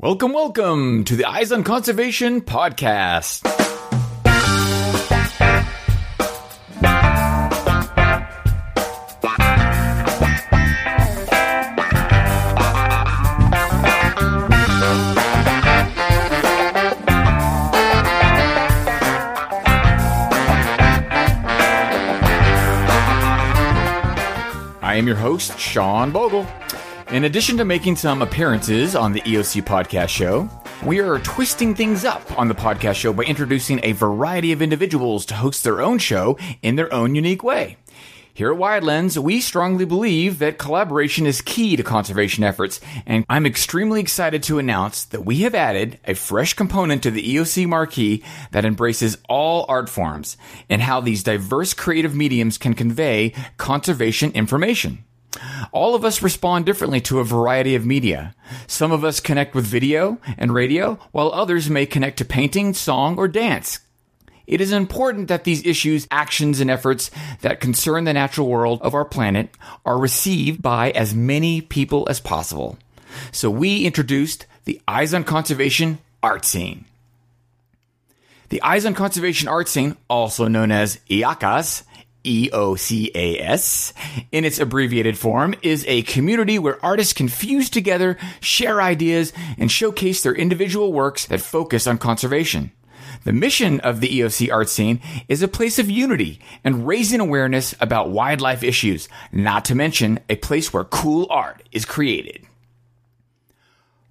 Welcome, welcome to the Eyes on Conservation podcast. I am your host, Sean Bogle. In addition to making some appearances on the EOC podcast show, we are twisting things up on the podcast show by introducing a variety of individuals to host their own show in their own unique way. Here at Wildlands, we strongly believe that collaboration is key to conservation efforts, and I'm extremely excited to announce that we have added a fresh component to the EOC marquee that embraces all art forms and how these diverse creative mediums can convey conservation information. All of us respond differently to a variety of media. Some of us connect with video and radio, while others may connect to painting, song, or dance. It is important that these issues, actions, and efforts that concern the natural world of our planet are received by as many people as possible. So we introduced the Eyes on Conservation art scene. The Eyes on Conservation art scene, also known as IACAS, EOCAS, in its abbreviated form, is a community where artists can fuse together, share ideas, and showcase their individual works that focus on conservation. The mission of the EOC art scene is a place of unity and raising awareness about wildlife issues, not to mention a place where cool art is created.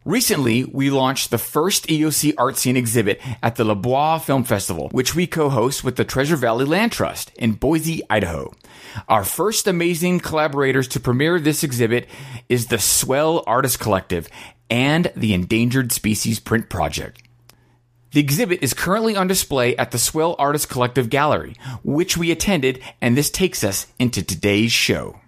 Recently, we launched the first EOC art scene exhibit at the Les Bois Film Festival, which we co-host with the Treasure Valley Land Trust in Boise, Idaho. Our first amazing collaborators to premiere this exhibit is the Swell Artist Collective and the Endangered Species Print Project. The exhibit is currently on display at the Swell Artist Collective Gallery, which we attended, and this takes us into today's show.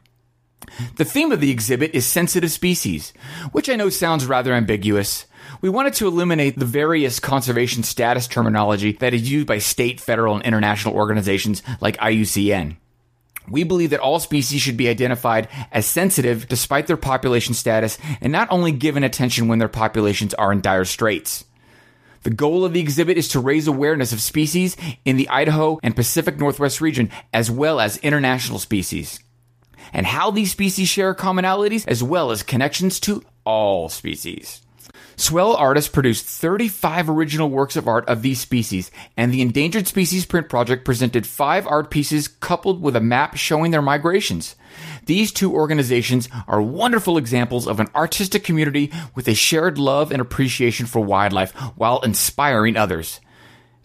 The theme of the exhibit is sensitive species, which I know sounds rather ambiguous. We wanted to eliminate the various conservation status terminology that is used by state, federal, and international organizations like IUCN. We believe that all species should be identified as sensitive despite their population status and not only given attention when their populations are in dire straits. The goal of the exhibit is to raise awareness of species in the Idaho and Pacific Northwest region as well as international species and how these species share commonalities as well as connections to all species. Swell artists produced 35 original works of art of these species, and the Endangered Species Print Project presented five art pieces coupled with a map showing their migrations. These two organizations are wonderful examples of an artistic community with a shared love and appreciation for wildlife while inspiring others.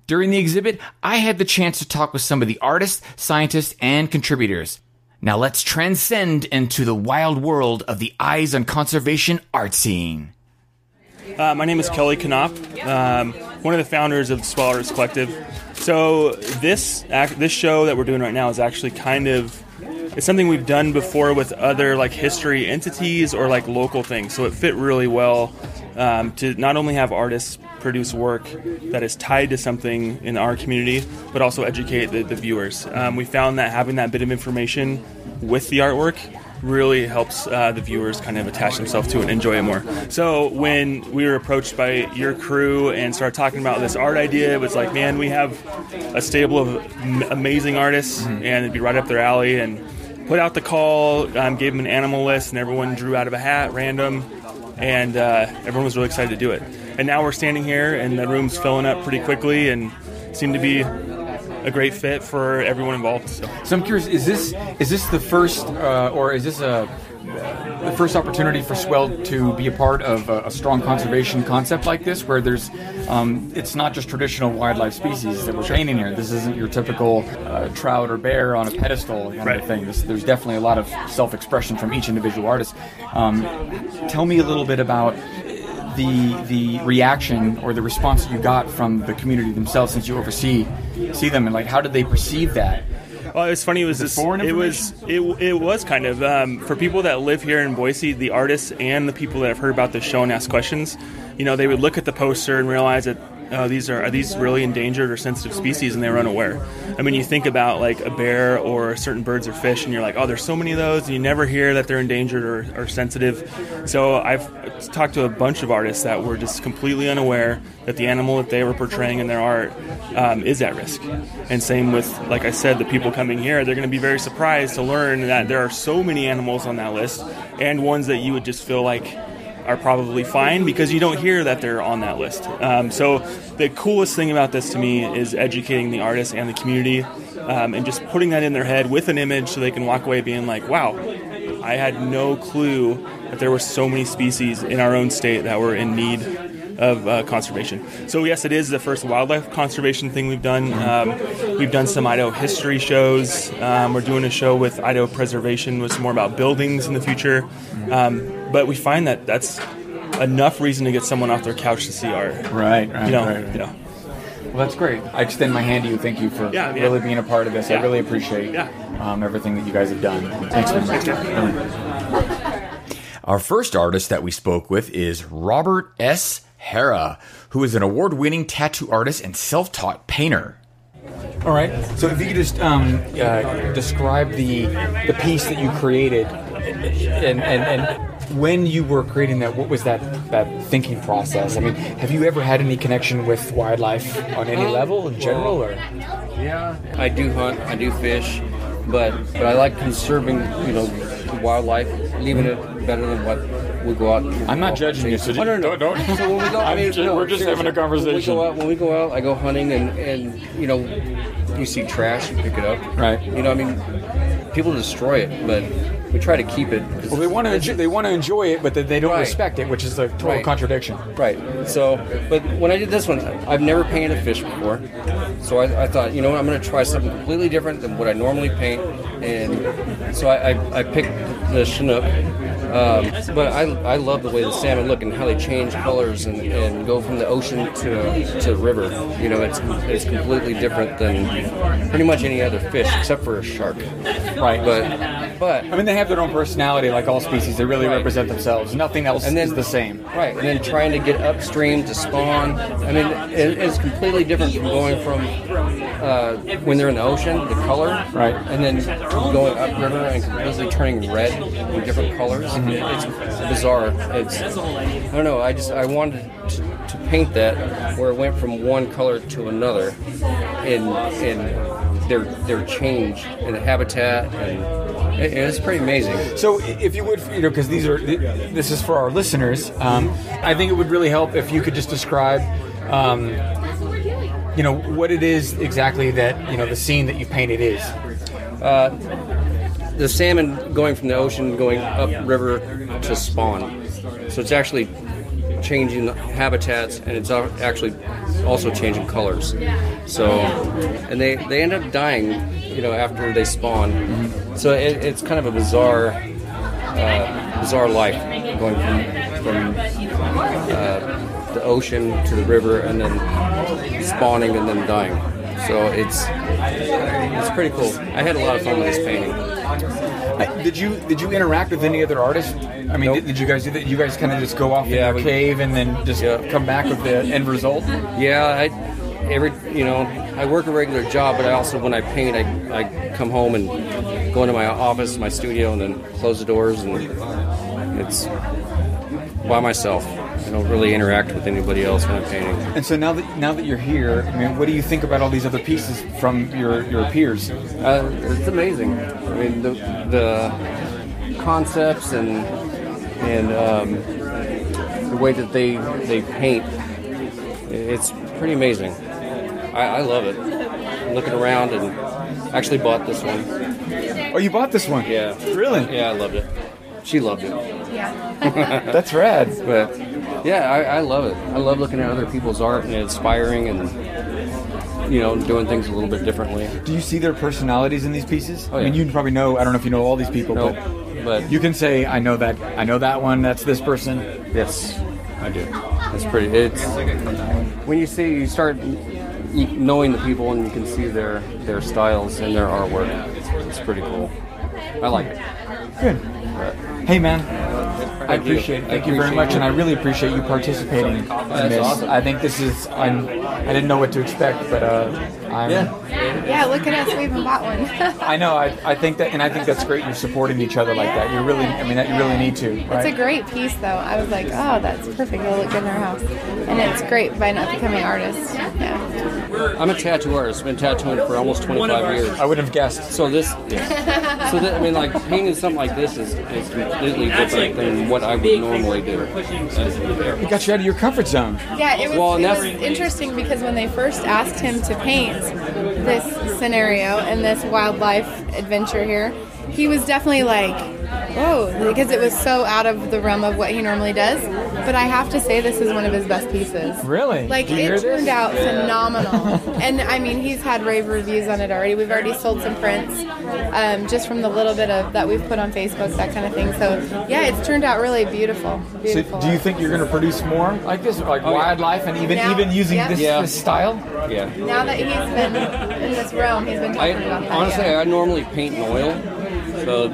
During the exhibit, I had the chance to talk with some of the artists, scientists, and contributors. Now let's transcend into the wild world of the Eyes on Conservation art scene. Uh, my name is Kelly Knopf, um, one of the founders of the Artists Collective. So this act, this show that we're doing right now is actually kind of it's something we've done before with other like history entities or like local things. So it fit really well um, to not only have artists produce work that is tied to something in our community, but also educate the, the viewers. Um, we found that having that bit of information with the artwork really helps uh, the viewers kind of attach themselves to it and enjoy it more. So when we were approached by your crew and started talking about this art idea, it was like, man, we have a stable of amazing artists, mm-hmm. and it'd be right up their alley. And put out the call, um, gave them an animal list, and everyone drew out of a hat, random, and uh, everyone was really excited to do it. And now we're standing here, and the room's filling up pretty quickly, and seem to be a great fit for everyone involved. So, so I'm curious: is this is this the first, uh, or is this a the first opportunity for Swell to be a part of a, a strong conservation concept like this, where there's um, it's not just traditional wildlife species that we're painting here. This isn't your typical uh, trout or bear on a pedestal kind right. of thing. This, there's definitely a lot of self-expression from each individual artist. Um, tell me a little bit about the the reaction or the response you got from the community themselves since you oversee see them and like how did they perceive that well, it's funny. It was, this, it was it, it was kind of um, for people that live here in Boise, the artists and the people that have heard about the show and ask questions. You know, they would look at the poster and realize that oh, these are are these really endangered or sensitive species, and they're unaware. I mean, you think about like a bear or certain birds or fish, and you're like, oh, there's so many of those, and you never hear that they're endangered or, or sensitive. So I've talked to a bunch of artists that were just completely unaware that the animal that they were portraying in their art um, is at risk. And same with, like I said, the people coming here, they're going to be very surprised to learn that there are so many animals on that list, and ones that you would just feel like are probably fine because you don't hear that they're on that list. Um, so the coolest thing about this to me is educating the artists and the community, um, and just putting that in their head with an image so they can walk away being like, "Wow, I had no clue that there were so many species in our own state that were in need." Of uh, conservation. So yes, it is the first wildlife conservation thing we've done. Um, we've done some Idaho history shows. Um, we're doing a show with Idaho preservation, which is more about buildings in the future. Um, but we find that that's enough reason to get someone off their couch to see art. Right, right, You know, right, right. you know. Well, that's great. I extend my hand to you. Thank you for Yeah, yeah. really being a part of this. I really appreciate Yeah. um, everything that you guys have done. Thanks very much. Our first artist that we spoke with is Robert S. Hara, who is an award winning tattoo artist and self taught painter. All right. So if you could just um, uh, describe the the piece that you created, and, and and when you were creating that, what was that that thinking process? I mean, have you ever had any connection with wildlife on any um, level in general, or Yeah, I do hunt, I do fish, but but I like conserving, you know, the wildlife, leaving it better than what we go out. I'm not judging you, so oh, no, no, don't- don't- So when we go, I I'm mean, ju- no, we're just having a seriously. When we conversation. out, when we go out, I go hunting, and and you know, you see trash, you pick it up. Right. You know, I mean, people destroy it, but we try to keep it. well, they want to enjoy, they want to enjoy it, but they- they don't Right. respect it, which is a total Right. contradiction. Right. So, but when I did this one, I've never painted a fish before. So I, I thought, you know what, I'm going to try something completely different than what I normally paint. And so I, I, I picked the Chinook. Um, but I, I love the way the salmon look and how they change colors and, and go from the ocean to to the river. You know, it's it's completely different than pretty much any other fish except for a shark. Right. But but I mean, they have their own personality, like all species. They really Right. represent themselves. Nothing else and then is the same. Right, and then trying to get upstream to spawn. I mean, it, it's completely different from going from uh, when they're in the ocean, the color, Right. and then going upriver and completely turning red in different colors. It's bizarre. It's I don't know. I just I wanted to, to paint that where it went from one color to another, in in their their change in the habitat, and it, it's pretty amazing. So, if you would, you know, because these are this is for our listeners. Um, I think it would really help if you could just describe, um, you know, what it is exactly that you know the scene that you painted is. the salmon going from the ocean going up river to spawn. So it's actually changing habitats and it's actually also changing colors. So, and they, they end up dying, you know, after they spawn. So it, it's kind of a bizarre, uh, bizarre life going from, from uh, the ocean to the river and then spawning and then dying. So it's it's pretty cool. I had a lot of fun with this painting. I- Did you did you interact with any other artists? I mean, Nope. did, did you guys do that? You guys kind of just go off Yeah, in your we- cave and then just Yeah. come back with the end result. Yeah, I every you know I work a regular job, but I also when I paint, I, I come home and go into my office, my studio, and then close the doors, and it's by myself. I don't really interact with anybody else when I'm painting. And so now that now that you're here, I mean, what do you think about all these other pieces from your your peers? Uh, it's amazing. I mean, the the concepts and and um, the way that they they paint, it's pretty amazing. I, I love it. I'm looking around and actually bought this one. Oh, you bought this one? Yeah. Really? Yeah, I loved it. She loved it. That's rad. But yeah, I, I love it. I love looking at other people's art and inspiring and you know doing things a little bit differently. Do you see their personalities in these pieces? Oh, I mean, you probably know. I don't know if you know all these people, No, but but you can say, "I know that. I know that one. That's this person." yes, I do. It's pretty. It's when you see you start knowing the people and you can see their their styles and their artwork. It's, it's pretty cool. I like it. Good. Hey, man. I appreciate it. Thank you very much, and I really appreciate you participating in this. awesome. I think this is. I'm, I didn't know what to expect, but uh, I'm, Yeah. Yeah, look at us. We even bought one. I know. I, I think that, and I think that's great. You're supporting each other like that. You really. I mean, that you really need to. It's a great piece, though. I was like, oh, that's perfect. It'll look good in our house. And it's great by not becoming artists. Yeah. I'm a tattoo artist. Been tattooing for almost 25 years. I wouldn't have guessed. So this, yeah. so that, I mean, like painting something like this is, is completely different than what I would normally do. It got you out of your comfort zone. Yeah, it was, Well, and it was that's- interesting because when they first asked him to paint this scenario and this wildlife adventure here, he was definitely like, whoa, because it was so out of the realm of what he normally does. But I have to say, this is one of his best pieces. Really? Like Did you hear it turned this? out phenomenal, and I mean he's had rave reviews on it already. We've already sold some prints, um, just from the little bit of that we've put on Facebook, that kind of thing. So yeah, it's turned out really beautiful. So Beautiful. do you think you're going to produce more like this, like yeah. wildlife, and even Yeah. even using Yeah. this, Yeah. this style? Yeah. now that he's been in this realm, he's been I talking about that. honestly, yeah. I normally paint in oil, so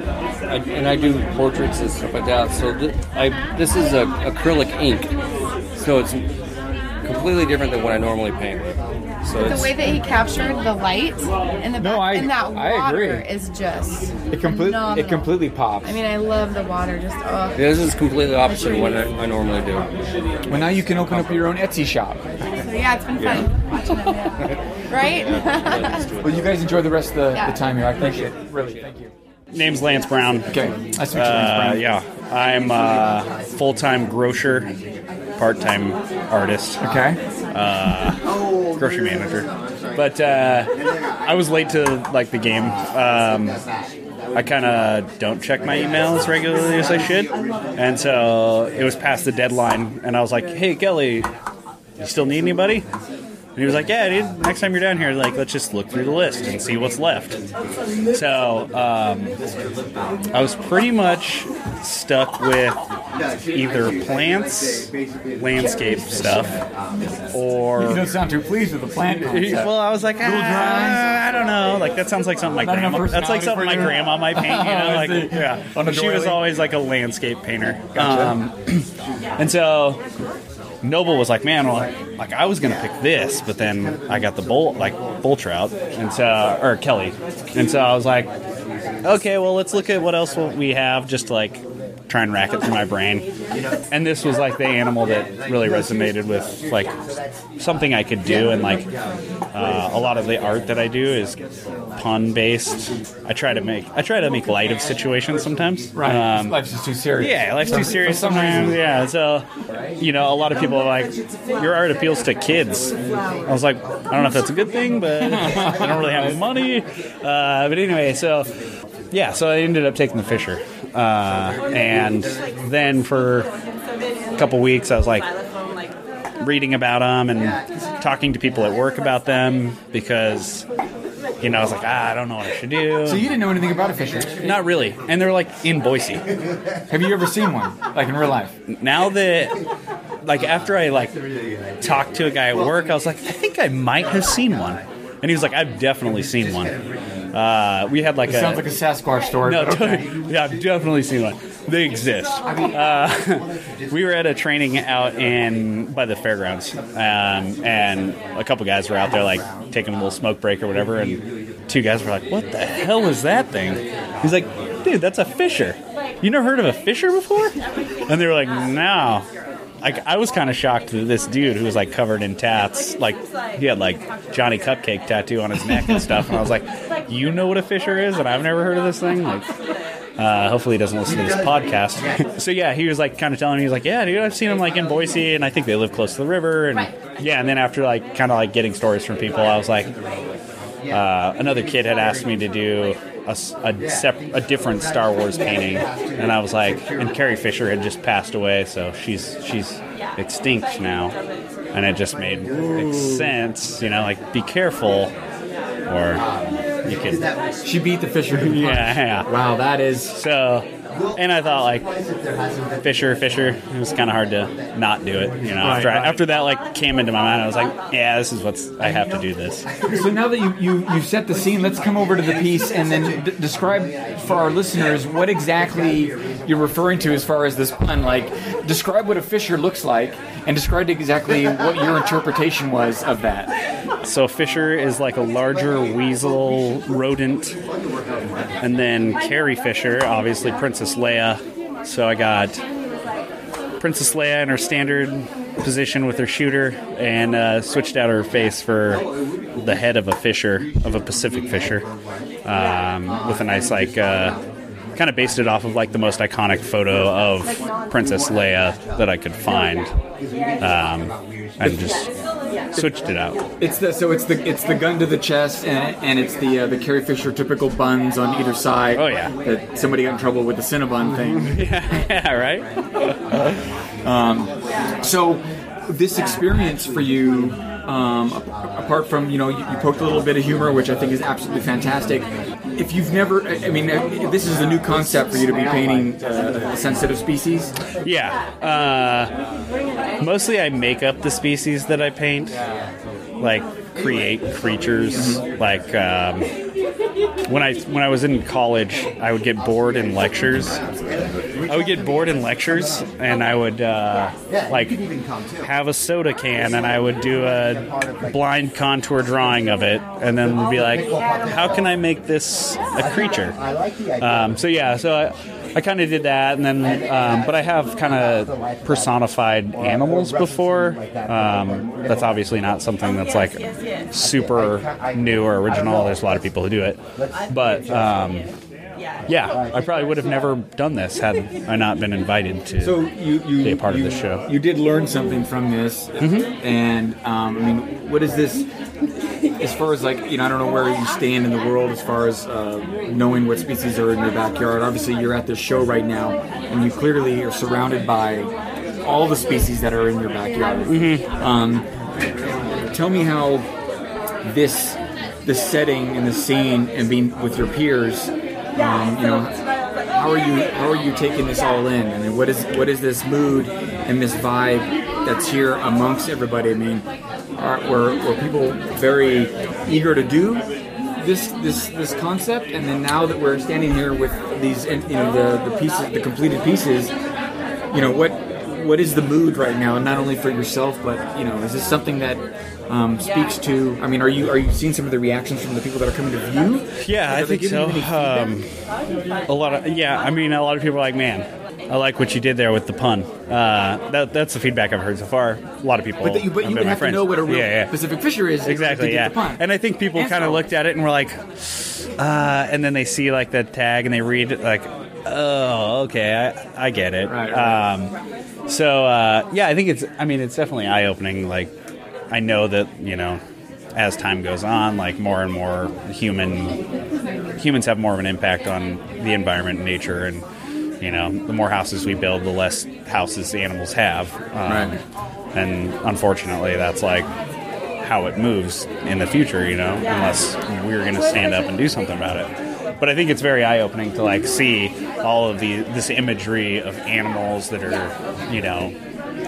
I, and I do portraits and stuff like that. So th- I this is a acrylic ink, so it's completely different than what I normally paint with. So the way that he captured the light and the No, back, I- and that I water agree. is just It completely phenomenal. it completely pops. I mean, I love the water. Just oh, this is completely opposite of what I, I normally do. well, now you can open up your own Etsy shop. so yeah, it's been fun watching him. Yeah. Right? Well, you guys enjoy the rest of the, Yeah. the time here. I appreciate it. Really, thank you. Name's Lance Brown. Okay, nice to meet you, Uh, Lance Brown. yeah, I'm a full-time grocer, part-time artist, Okay. grocery manager. But uh, I was late to like the game. Um, I kind of don't check my emails regularly as I should, and so it was past the deadline, and I was like, "Hey, Kelly, you still need anybody?" And he was like, "Yeah, dude. Next time you're down here, like, let's just look through the list and see what's left." So um, I was pretty much stuck with either plants, landscape stuff, or You don't sound too pleased with the plant concept. well, I was like, ah, I don't know. Like that sounds like something my grandma. That's like something my grandma might paint. You know, like yeah. She was always like a landscape painter. Um, and so Noble was like, man, well, like I was gonna pick this, but then I got the bull like bull trout, and so or Kelly, and so I was like, okay, well, let's look at what else we have, just like try and rack it through my brain. And this was like the animal that really resonated with like something I could do, and like uh, a lot of the art that I do is pun based. I try to make I try to make light of situations sometimes. Right. Um, Life's just too serious. yeah, life's too serious sometimes. Yeah, so you know, a lot of people are like, your art appeals to kids. I was like, I don't know if that's a good thing, but I don't really have money. Uh, but anyway, so yeah, so I ended up taking the Fisher, uh, and then for a couple weeks, I was like reading about them and talking to people at work about them because. You know, I was like, ah, I don't know what I should do. So you didn't know anything about a fisher. Not really. And they're like in Boise. Have you ever seen one, like in real life? now that like after I like talked to a guy at work, I was like, I think I might have seen one, and he was like, I've definitely seen one. Uh, we had like It a sounds like a Sasquatch story. no, but okay. totally- yeah, I've definitely seen one. They exist. Uh, we were at a training out in by the fairgrounds, um, and a couple guys were out there like taking a little smoke break or whatever, and two guys were like, "What the hell is that thing?" He's like, "Dude, that's a fisher. You never heard of a fisher before?" And they were like, "No." Like I was kind of shocked that this dude who was like covered in tats, like he had like Johnny Cupcake tattoo on his neck and stuff, and I was like, "You know what a fisher is?" And I've never heard of this thing. Like, uh, hopefully, he doesn't listen to this podcast. so yeah, he was like kind of telling me, he's like, "Yeah, dude, I've seen him like in Boise, and I think they live close to the river." And yeah, and then after like kind of like getting stories from people, I was like, uh, another kid had asked me to do a, a sep- a different Star Wars painting, and I was like, and Carrie Fisher had just passed away, so she's she's extinct now, and it just made sense, you know, like be careful, or you could, She beat the fisher. yeah. Wow, that is. So, and I thought like Fisher, Fisher. It was kind of hard to not do it, you know. After I, right. after that like came into my mind, I was like, yeah, this is what's I have to do this. So now that you, you, you've set the scene, let's come over to the piece and then d- describe for our listeners what exactly you're referring to as far as this pun. Like, describe what a Fisher looks like, and describe exactly what your interpretation was of that. So Fisher is like a larger weasel rodent, and then Carrie Fisher, obviously Princess Leia. So I got Princess Leia in her standard position with her shooter, and uh, switched out her face for the head of a fisher, of a Pacific fisher, um, with a nice like. Uh, Kind of based it off of like the most iconic photo of Princess Leia that I could find, um, and just switched it out. It's the so it's the it's the gun to the chest, and, and it's the uh, the Carrie Fisher typical buns on either side. Oh, yeah. that somebody got in trouble with the Cinnabon thing. yeah, right. So, this experience for you, um, apart from you know you, you poked a little bit of humor, which I think is absolutely fantastic. If you've never, I mean, uh, this is a new concept for you to be painting uh, sensitive species. Yeah. Uh, mostly I make up the species that I paint, like create creatures. Like um, when I when I was in college, I would get bored in lectures. I would get bored in lectures, and I would uh, like have a soda can, and I would do a blind contour drawing of it, and then be like, "How can I make this a creature?" Um, so yeah, so I, I kind of did that, and then, um, but I have kind of personified animals before. Um, that's obviously not something that's like super new or original. There's a lot of people who do it, but um, yeah, I probably would have never done this had I not been invited to. So you you Be a part of the show. You did learn something from this, and um, I mean, what is this? As far as like you know, I don't know where you stand in the world as far as uh, knowing what species are in your backyard. Obviously, you're at this show right now, and you clearly are surrounded by all the species that are in your backyard. Um, tell me how this the setting and the scene and being with your peers um, you know how are you how are you taking this all in I mean what is what is this mood and this vibe that's here amongst everybody I mean are, were, were people very eager to do this this this concept and then now that we're standing here with these you know the the pieces the completed pieces you know what what is the mood right now not only for yourself but you know is this something that um, speaks to i mean are you are you seeing some of the reactions from the people that are coming to view Yeah, I think so. you any feedback? Um, a lot of yeah, I mean, a lot of people are like, man, I like what you did there with the pun. Uh, that, that's the feedback I've heard so far. A lot of people, but, you, but you would have to know what a real yeah, yeah. pacific fisher is Exactly, get yeah. the pun. And I think people kind of looked at it and were like, uh, and then they see like the tag and they read it like, oh, okay, I, I get it. Right, right. Um, so uh, yeah, I think it's. I mean, it's definitely eye opening. Like, I know that you know, as time goes on, like more and more human humans have more of an impact on the environment and nature and. You know, the more houses we build, the less houses the animals have. Um, Right. And unfortunately, that's like how it moves in the future, you know, unless we're going to stand up and do something about it. But I think it's very eye-opening to like see all of the this imagery of animals that are, you know,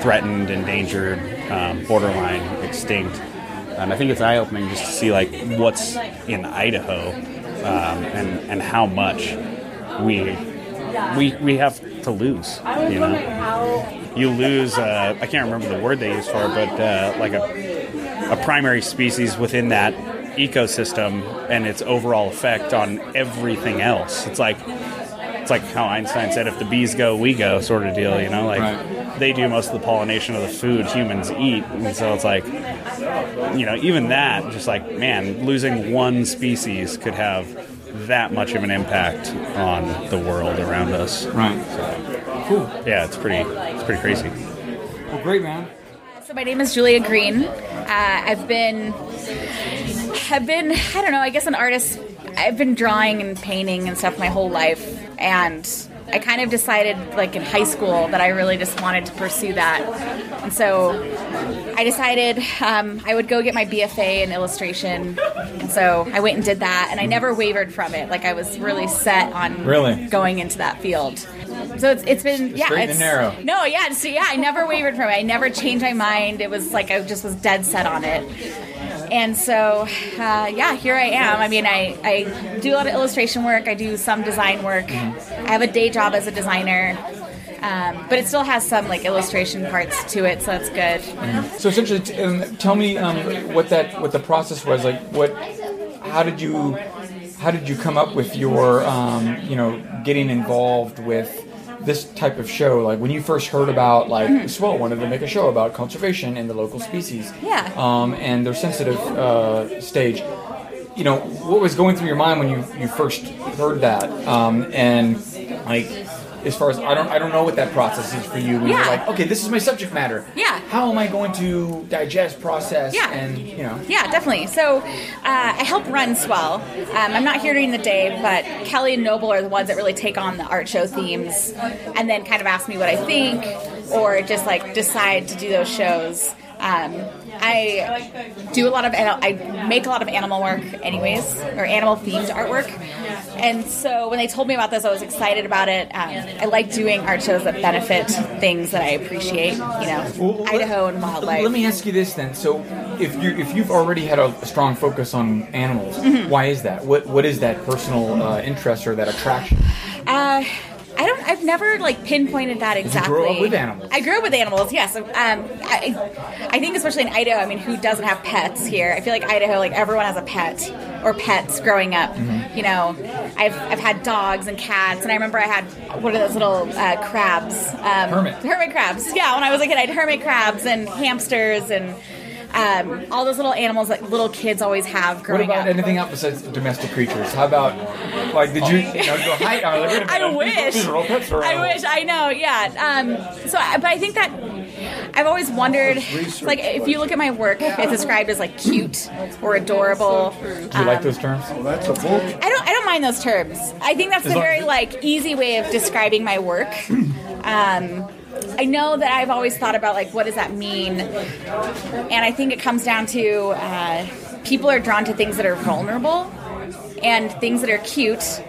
threatened, endangered, um, borderline extinct. And I think it's eye-opening just to see like what's in Idaho um, and and how much we we we have to lose. You know, you lose. Uh, I can't remember the word they used for it, but uh, like a a primary species within that ecosystem and its overall effect on everything else. It's like it's like how Einstein said, "If the bees go, we go," sort of deal. You know, like Right. they do most of the pollination of the food humans eat, and so it's like you know, even that, just like man, losing one species could have that much of an impact on the world around us. right cool Yeah, it's pretty, it's pretty crazy. well great man So my name is Julia Green. Uh, I've been, have been, I don't know, I guess an artist. I've been drawing and painting and stuff my whole life, and I kind of decided, like in high school, that I really just wanted to pursue that. And so I decided um, I would go get my BFA in illustration. And so I went and did that, and I never wavered from it. Like I was really set on Really? going into that field. So it's, it's been yeah, it's narrow. no, yeah, so yeah, I never wavered from it. I never changed my mind. It was like I just was dead set on it. And so, uh, yeah, here I am. I mean, I, I do a lot of illustration work. I do some design work. I have a day job as a designer. Um, but it still has some like illustration parts to it, so that's good. So essentially, t- um, tell me um, what that what the process was like. What, how did you, how did you come up with your, um, you know, getting involved with this type of show? Like when you first heard about like Swell wanted to make a show about conservation and the local species, Yeah. um, and their sensitive uh, stage. You know, what was going through your mind when you, you first heard that? Um, and like, as far as I don't I don't know what that process is for you. When you're like, okay, this is my subject matter. Yeah. How am I going to digest, process, Yeah. and you know? Yeah, definitely. So uh, I help run Swell. Um, I'm not here during the day, but Kelly and Noble are the ones that really take on the art show themes and then kind of ask me what I think or just like decide to do those shows. Um, I do a lot of I make a lot of animal work anyways or animal themed artwork and so when they told me about this I was excited about it um, I like doing art shows that benefit things that I appreciate you know Well, let- Idaho and wildlife Let me ask you this then. So, if you if you've already had a, a strong focus on animals, Mm-hmm. why is that? What what is that personal uh, interest or that attraction? Uh, I don't. I've never like pinpointed that exactly. grow up with animals. I grew up with animals. Yes. Um, I, I think especially in Idaho. I mean, who doesn't have pets here? I feel like Idaho, like everyone has a pet or pets growing up. Mm-hmm. You know, I've I've had dogs and cats, and I remember I had one of those little uh, crabs. Um, Hermit. Hermit crabs. Yeah, when I was a kid, I had hermit crabs and hamsters and. Um, all those little animals that little kids always have growing up. What about up. anything else besides domestic creatures? How about like did you, you know, go hi? I, was like, wait I wish. These are all pets. Or I wish. I know. Yeah. Um, so, but I think that I've always wondered, like, if you look at my work, it's described as like cute or adorable. Do you like those terms? I don't. I don't mind those terms. I think that's a very like easy way of describing my work. Um, I know that I've always thought about like what does that mean, and I think it comes down to uh, people are drawn to things that are vulnerable, and things that are cute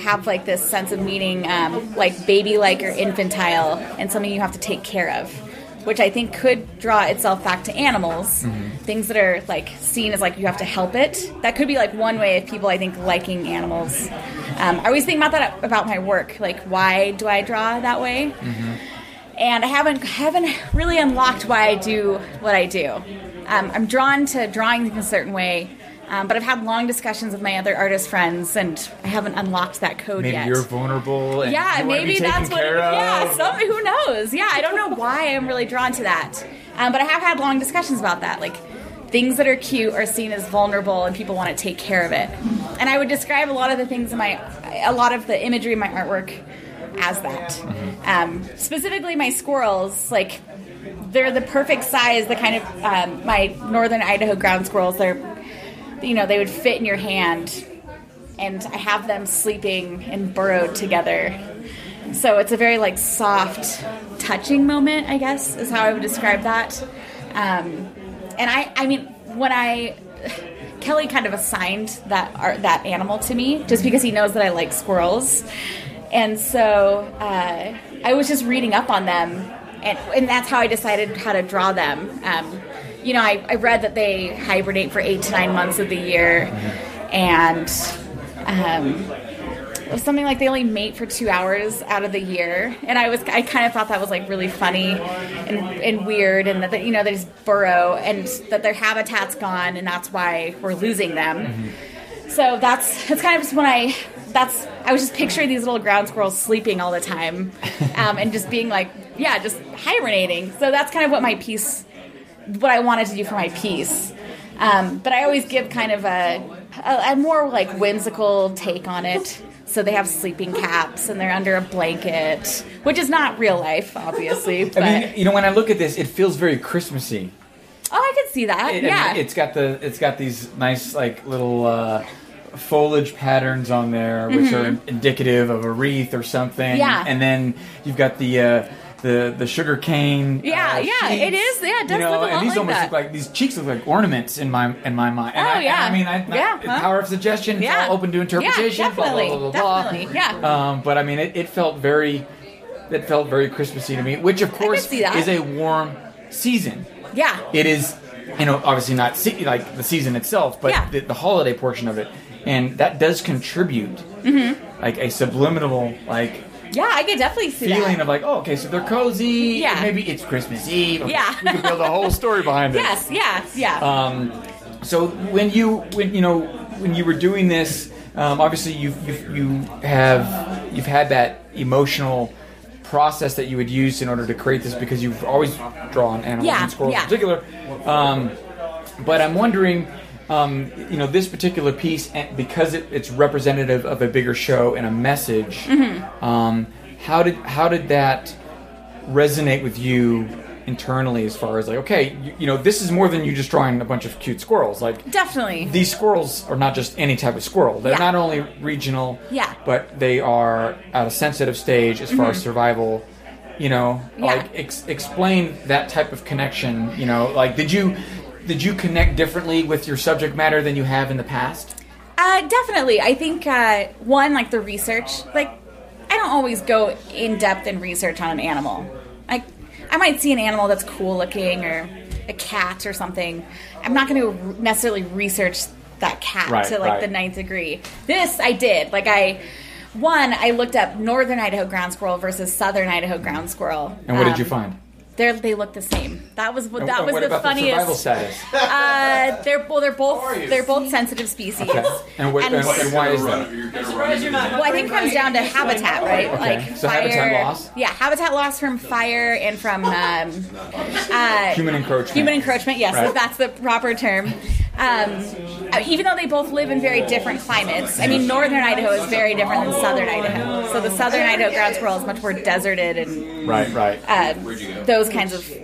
have like this sense of meaning, um, like baby-like or infantile, and something you have to take care of. Which I think could draw itself back to animals, things that are like seen as like you have to help it. That could be like one way of people I think liking animals. Um, I always think about that about my work. Like, why do I draw that way? And I haven't haven't really unlocked why I do what I do. Um, I'm drawn to drawing in a certain way, um, but I've had long discussions with my other artist friends, and I haven't unlocked that code Maybe yet. you're vulnerable. And yeah, you wanna be maybe that's what. of. Yeah, some, who knows? Yeah, I don't know why I'm really drawn to that, um, but I have had long discussions about that, like. Things that are cute are seen as vulnerable, and people want to take care of it. And I would describe a lot of the things in my, a lot of the imagery in my artwork as that. Um, specifically, my squirrels, like they're the perfect size. The kind of um, my northern Idaho ground squirrels. They're, you know, they would fit in your hand, and I have them sleeping and burrowed together. So it's a very like soft, touching moment. I guess is how I would describe that. Um, and I, I mean, when I Kelly kind of assigned that art, that animal to me just because he knows that I like squirrels, and so uh, I was just reading up on them, and and that's how I decided how to draw them. Um, you know, I, I read that they hibernate for eight to nine months of the year, and um, it was something like they only mate for two hours out of the year, and I was I kind of thought that was like really funny and, and weird, and that they, you know they just burrow and that their habitat's gone, and that's why we're losing them. So that's that's kind of just when I that's I was just picturing these little ground squirrels sleeping all the time, um, and just being like yeah, just hibernating. So that's kind of what my piece, what I wanted to do for my piece. Um, but I always give kind of a, a, a more like whimsical take on it. So they have sleeping caps and they're under a blanket, which is not real life, obviously. But I mean, you know, when I look at this, it feels very Christmassy. oh, I can see that. It, yeah, it's got the it's got these nice like little uh, foliage patterns on there, which are indicative of a wreath or something. Mm-hmm. Yeah. and then you've got the. Uh, the, the sugar cane. Yeah, uh, yeah, sheets, it is- yeah, it does you know, look a and these like almost that. look like these cheeks look like ornaments in my in my mind. And Oh, I, yeah. I mean, I, Yeah, I, huh? power of suggestion. It's Yeah. all open to interpretation. Yeah, definitely, blah, blah, blah. definitely, yeah. Um, but I mean, it, it felt very. It felt very Christmassy to me, which of course is a warm season. yeah, It is you know, obviously not se- like the season itself, but Yeah. the, the holiday portion of it, and that does contribute, like a subliminal like Yeah, I could definitely see feeling that. of like, oh, okay, so they're cozy. Yeah. maybe it's Christmas Eve. Okay, Yeah. we can build a whole story behind this. yes, yeah, yeah. Um, so when you when you know when you were doing this, um, obviously you you you have you've had that emotional process that you would use in order to create this because you've always drawn animals Yeah, and squirrels yeah. in particular. Um, but I'm wondering. Um, you know this particular piece, because it, it's representative of a bigger show and a message. Mm-hmm. Um, how did how did that resonate with you internally as far as like okay you, you know this is more than you just drawing a bunch of cute squirrels like definitely. these squirrels are not just any type of squirrel they're Yeah. not only regional Yeah. but they are at a sensitive stage as far as survival you know Mm-hmm. Yeah. like ex- explain that type of connection you know like did you did you connect differently with your subject matter than you have in the past Uh, definitely. I think uh, one like the research. Like, I don't always go in depth in research on an animal. Like, I might see an animal that's cool looking or a cat or something. I'm not going to necessarily research that cat Right, to like right. the ninth degree. This I did. Like I. One, I looked up northern Idaho ground squirrel versus southern Idaho ground squirrel. and what did Um, you find They're, they look the same. That was what that And was what the about funniest. the survival status Uh, they're well, they're both they're both sensitive species. okay. and, what, and, and why is that Well, I think it comes down to habitat, right? Like so fire. habitat loss? Yeah, habitat loss from fire and from um, uh, human encroachment human encroachment. Yes, Right. that's the proper term. Um, uh, even though they both live in very different climates, I mean, northern Idaho is very different than southern Idaho. So the southern Idaho ground squirrel is much more deserted and right right uh, those kinds of.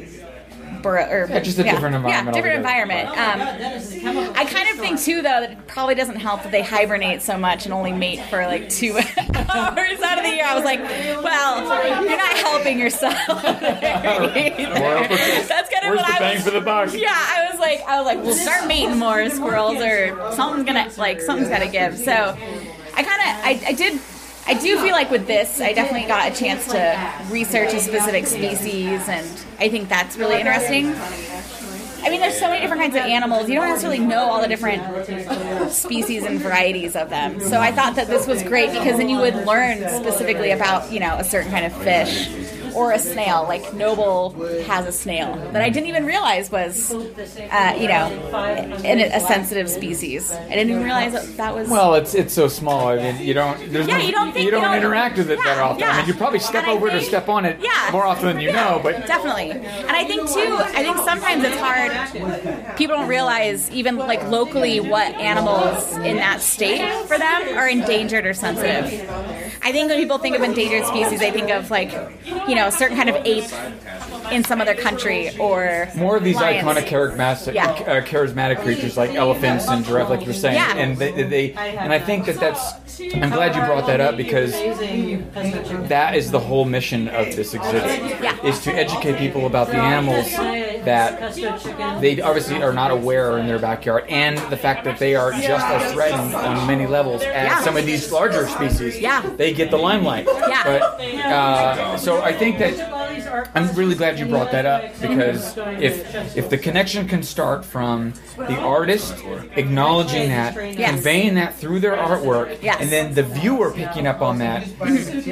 Bur- or, Yeah, just a different environment Yeah, different environment. Um, I kind of think too, though, that it probably doesn't help that they hibernate so much and only mate for like two hours out of the year. I was like, well, you're not helping yourself. That's kind of Where's what the I bang was. for the buck? Yeah, I was like, I was like, we'll start mating more squirrels, or something's gonna like something's gotta give. So, I kind of, I, I did. I do feel like with this, I definitely got a chance to research a specific species, and I think that's really interesting. I mean, there's so many different kinds of animals. You don't necessarily know all the different species and varieties of them. So I thought that this was great because then you would learn specifically about, you know, a certain kind of fish or a snail. Like Noble has a snail that I didn't even realize was, uh, you know, in a, a sensitive species. I didn't even realize that that was. Well, it's it's so small. I mean, you don't. There's Yeah, no, you don't think- you don't you don't- interact with it that Yeah, often. I mean, you probably step And over it or step on it Yeah. more often than you Yeah, know. But definitely, and I think too. I think sometimes it's hard. People don't realize even like locally what animals in that state for them are endangered or sensitive. I think when people think of endangered species, they think of like you know a certain kind of ape in some other country or more of these lions. iconic charismatic, Yeah. uh, charismatic creatures like elephants and giraffe, like you were saying. Yeah. And they, they and I think that that's. I'm glad you brought that up because that is the whole mission of this exhibit. Yeah. Is to educate people about the animals that they obviously are not aware in their backyard, and the fact that they are just as threatened on many levels as Yeah. some of these larger species. Yeah. They get the limelight. Yeah. But uh, so I think that I'm really glad you brought that up because if if the connection can start from the artist acknowledging that, Yes. conveying that through their artwork, Yes. and then the viewer picking up on that,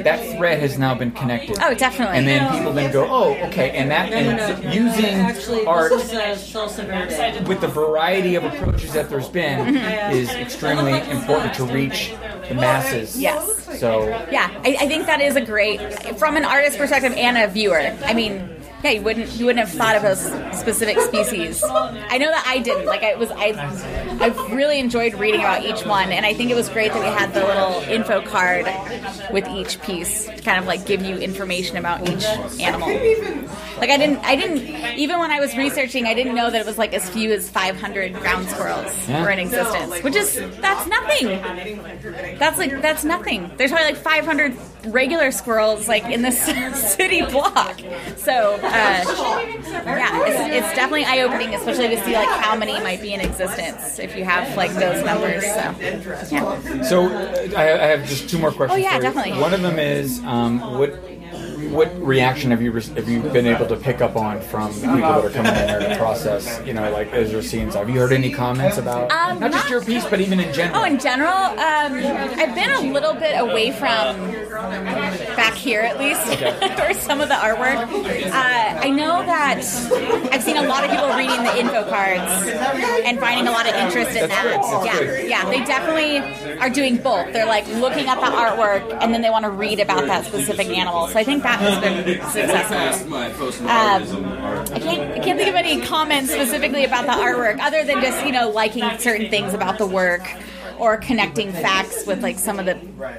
that thread has now been connected. Oh, definitely. And then people then go, oh, okay, and that and using art with the variety of approaches that there's been mm-hmm. is extremely important to reach the masses. Yes. So Yeah, I, I think that is a great from an artist perspective and a viewer. I mean, yeah, you wouldn't you wouldn't have thought of a specific species. I know that I didn't. Like I was I I really enjoyed reading about each one, and I think it was great that we had the little info card with each piece to kind of like give you information about each animal. Like I didn't I didn't even when I was researching, I didn't know that it was like as few as 500 ground squirrels Yeah. were in existence, which is that's nothing. That's like that's nothing. There's probably like 500 regular squirrels like in this city block. So uh, yeah, it's, it's definitely eye opening, especially to see like how many might be in existence if you have like those numbers. So yeah. So uh, I, I have just two more questions. Oh, yeah, for you. definitely. One of them is um, what what reaction have you re- have you been able to pick up on from people that are coming in there to process? You know, like as you're seeing. Have you heard any comments about Um, not just not- your piece, but even in general? Oh, in general, um, I've been a little bit away from back here, at least, or some of the artwork. Uh, I know that I've seen a lot of people reading the info cards and finding a lot of interest in That's that. yeah, good. yeah, they definitely are doing both. They're like looking at the artwork and then they want to read about that specific animal. So I think that has been successful. Um, I can't, I can't think of any comments specifically about the artwork other than just you know liking certain things about the work or connecting facts with like some of the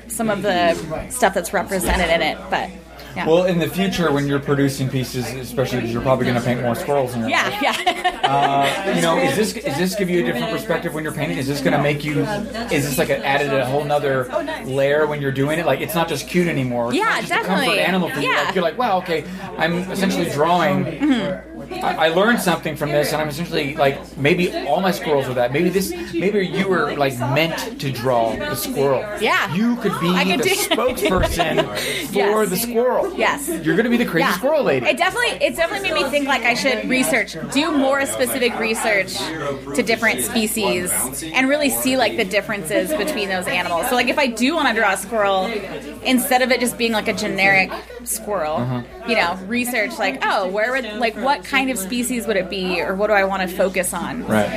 some of the stuff that's represented in it. But yeah, well, in the future, when you're producing pieces, especially because you're probably going to paint more squirrels in your yeah, yeah. Uh, you know, is this is this give you a different perspective when you're painting? Is this going to make you? Is this like a, added a whole nother layer when you're doing it? Like it's not just cute anymore. It's Yeah, not just a comfort definitely. animal for you. Yeah. Mm-hmm. Like, you're like, wow, okay, I'm essentially drawing. I, I learned something from this, and I'm essentially like maybe all my squirrels are that. Maybe this, maybe you were like meant to draw the squirrel. Yeah. you could be could the spokesperson for Yes. the squirrel. Yes. you're going to be the crazy squirrel lady. It definitely it definitely made me think like I should research, do more specific research to different species, and really see like the differences between those animals. So like if I do want to draw a squirrel, instead of it just being like a generic squirrel, Uh-huh. you know, research like oh where would like what kind of species would it be, or what do I want to focus on? Right.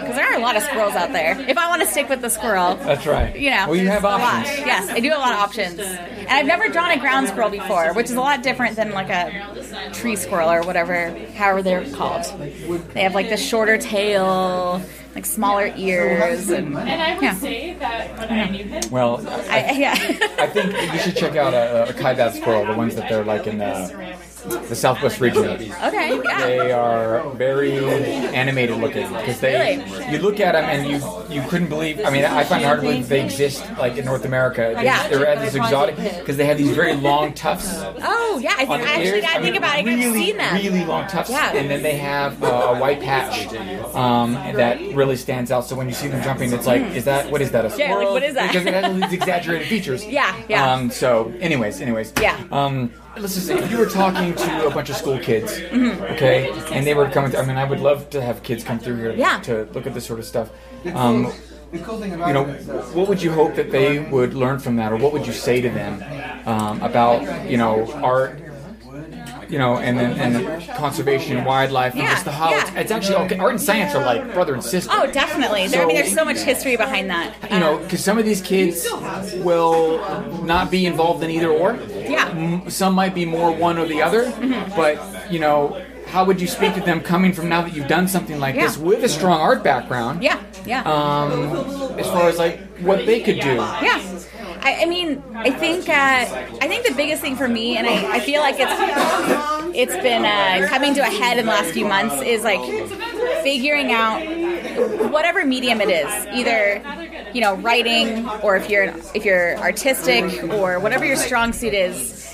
Because there are a lot of squirrels out there. If I want to stick with the squirrel, That's right. you know, Well, you have a lot. Yes, I do have a lot of options. And I've never drawn a ground squirrel before, which is a lot different than like a tree squirrel or whatever, however they're called. They have like the shorter tail, like smaller ears, and And I would yeah. say that when I knew him, Well, I, yeah. I think you should check out uh, a, a Kaibab squirrel, the ones that they're like in the, the southwest region. okay, yeah. They are very animated looking because they Really? you look at them and you you couldn't believe. I mean, I find it hard to believe they exist like in North America. They, Yeah. they're at this exotic because they have these very long tufts Oh, yeah. I think the actually, ears. I think about it. Really, I've seen them. really long tufts, Yeah. and then they have uh, a white patch um, that really stands out. So when you see them jumping, it's like, is that what is that a squirrel? Yeah, like, what is that? Because it has all these exaggerated features. Yeah, yeah. Um, so, anyways, anyways. Yeah. Um, let's just say if you were talking to a bunch of school kids, Mm-hmm. okay, and they were coming. Through, I mean, I would love to have kids come through here Yeah. to look at this sort of stuff. Um, you know, what would you hope that they would learn from that, or what would you say to them um, about you know art? You know, and then and conservation, wildlife, and Yeah, just the how it's, yeah. it's actually okay. Art and science are like brother and sister. Oh, definitely. There, I mean, there's so much history behind that. you know, because some of these kids will not be involved in either or. Yeah. M- Some might be more one or the other, Mm-hmm. but you know, how would you speak to them coming from now that you've done something like this Yeah. with a strong art background? yeah, yeah. Um, as far as like what they could do. Yeah. I, I mean, I think uh, I think the biggest thing for me, and I, I feel like it's it's been uh, coming to a head in the last few months, is like figuring out whatever medium it is, either you know writing or if you're if you're artistic or whatever your strong suit is.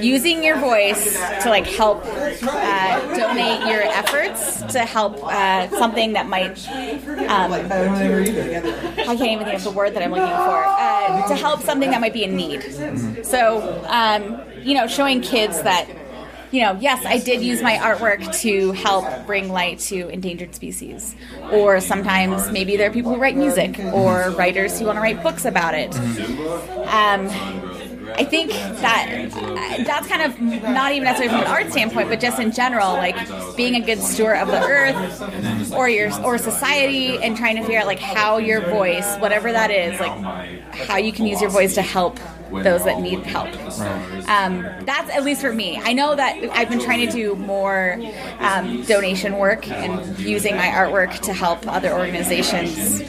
Using your voice to like help uh, donate your efforts to help uh, something that might um, I can't even think of the word that I'm looking for. Uh, to help something that might be in need. So, um, you know, showing kids that, you know, yes, I did use my artwork to help bring light to endangered species. Or sometimes maybe there are people who write music or writers who want to write books about it. Um, I think that uh, that's kind of not even necessarily from an art standpoint, but just in general, like being a good steward of the earth or your or society, and trying to figure out like how your voice, whatever that is, like how you can use your voice to help those that need help. Um, that's at least for me. I know that I've been trying to do more um, donation work and using my artwork to help other organizations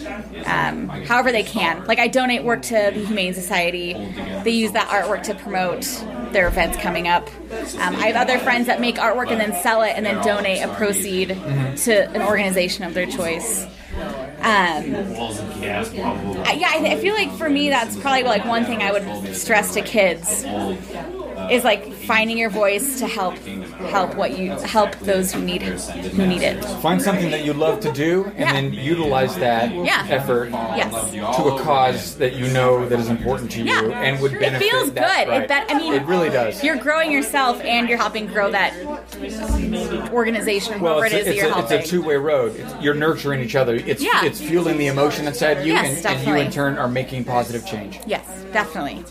um, however they can. Like I donate work to the Humane Society. They use that artwork to promote their events coming up. Um, I have other friends that make artwork and then sell it and then donate a proceed to an organization of their choice. Um, yeah, I, I feel like for me that's probably like one thing I would stress to kids is like finding your voice to help help what you help those who need who need it. Find something that you love to do, and Yeah. then utilize that Yeah. effort Yes. to a cause that you know that is important to you Yeah. and would benefit. It feels that- good. right. It, that I mean, it really does. You're growing yourself, and you're helping grow that organization, Well, whoever it's a, is that you're a, it's a two-way road. It's, you're nurturing each other. It's Yeah. it's fueling the emotion inside you, Yes, and, and you in turn are making positive change. yes, definitely.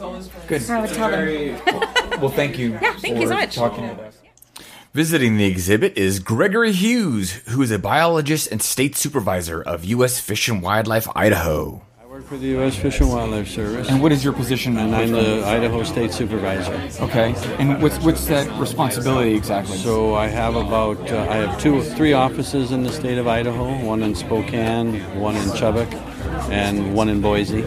Good. I would tell them. Well, thank you. Yeah, thank you so much. Talking with us. Visiting the exhibit is Gregory Hughes, who is a biologist and state supervisor of U.S. Fish and Wildlife Idaho. I work for the U.S. Fish and Wildlife Service, And what is your position? and I'm the Idaho State Supervisor. okay. And what's what's that responsibility exactly? So I have about uh, I have two, three offices in the state of Idaho. One in Spokane, one in Chubbuck, and one in Boise.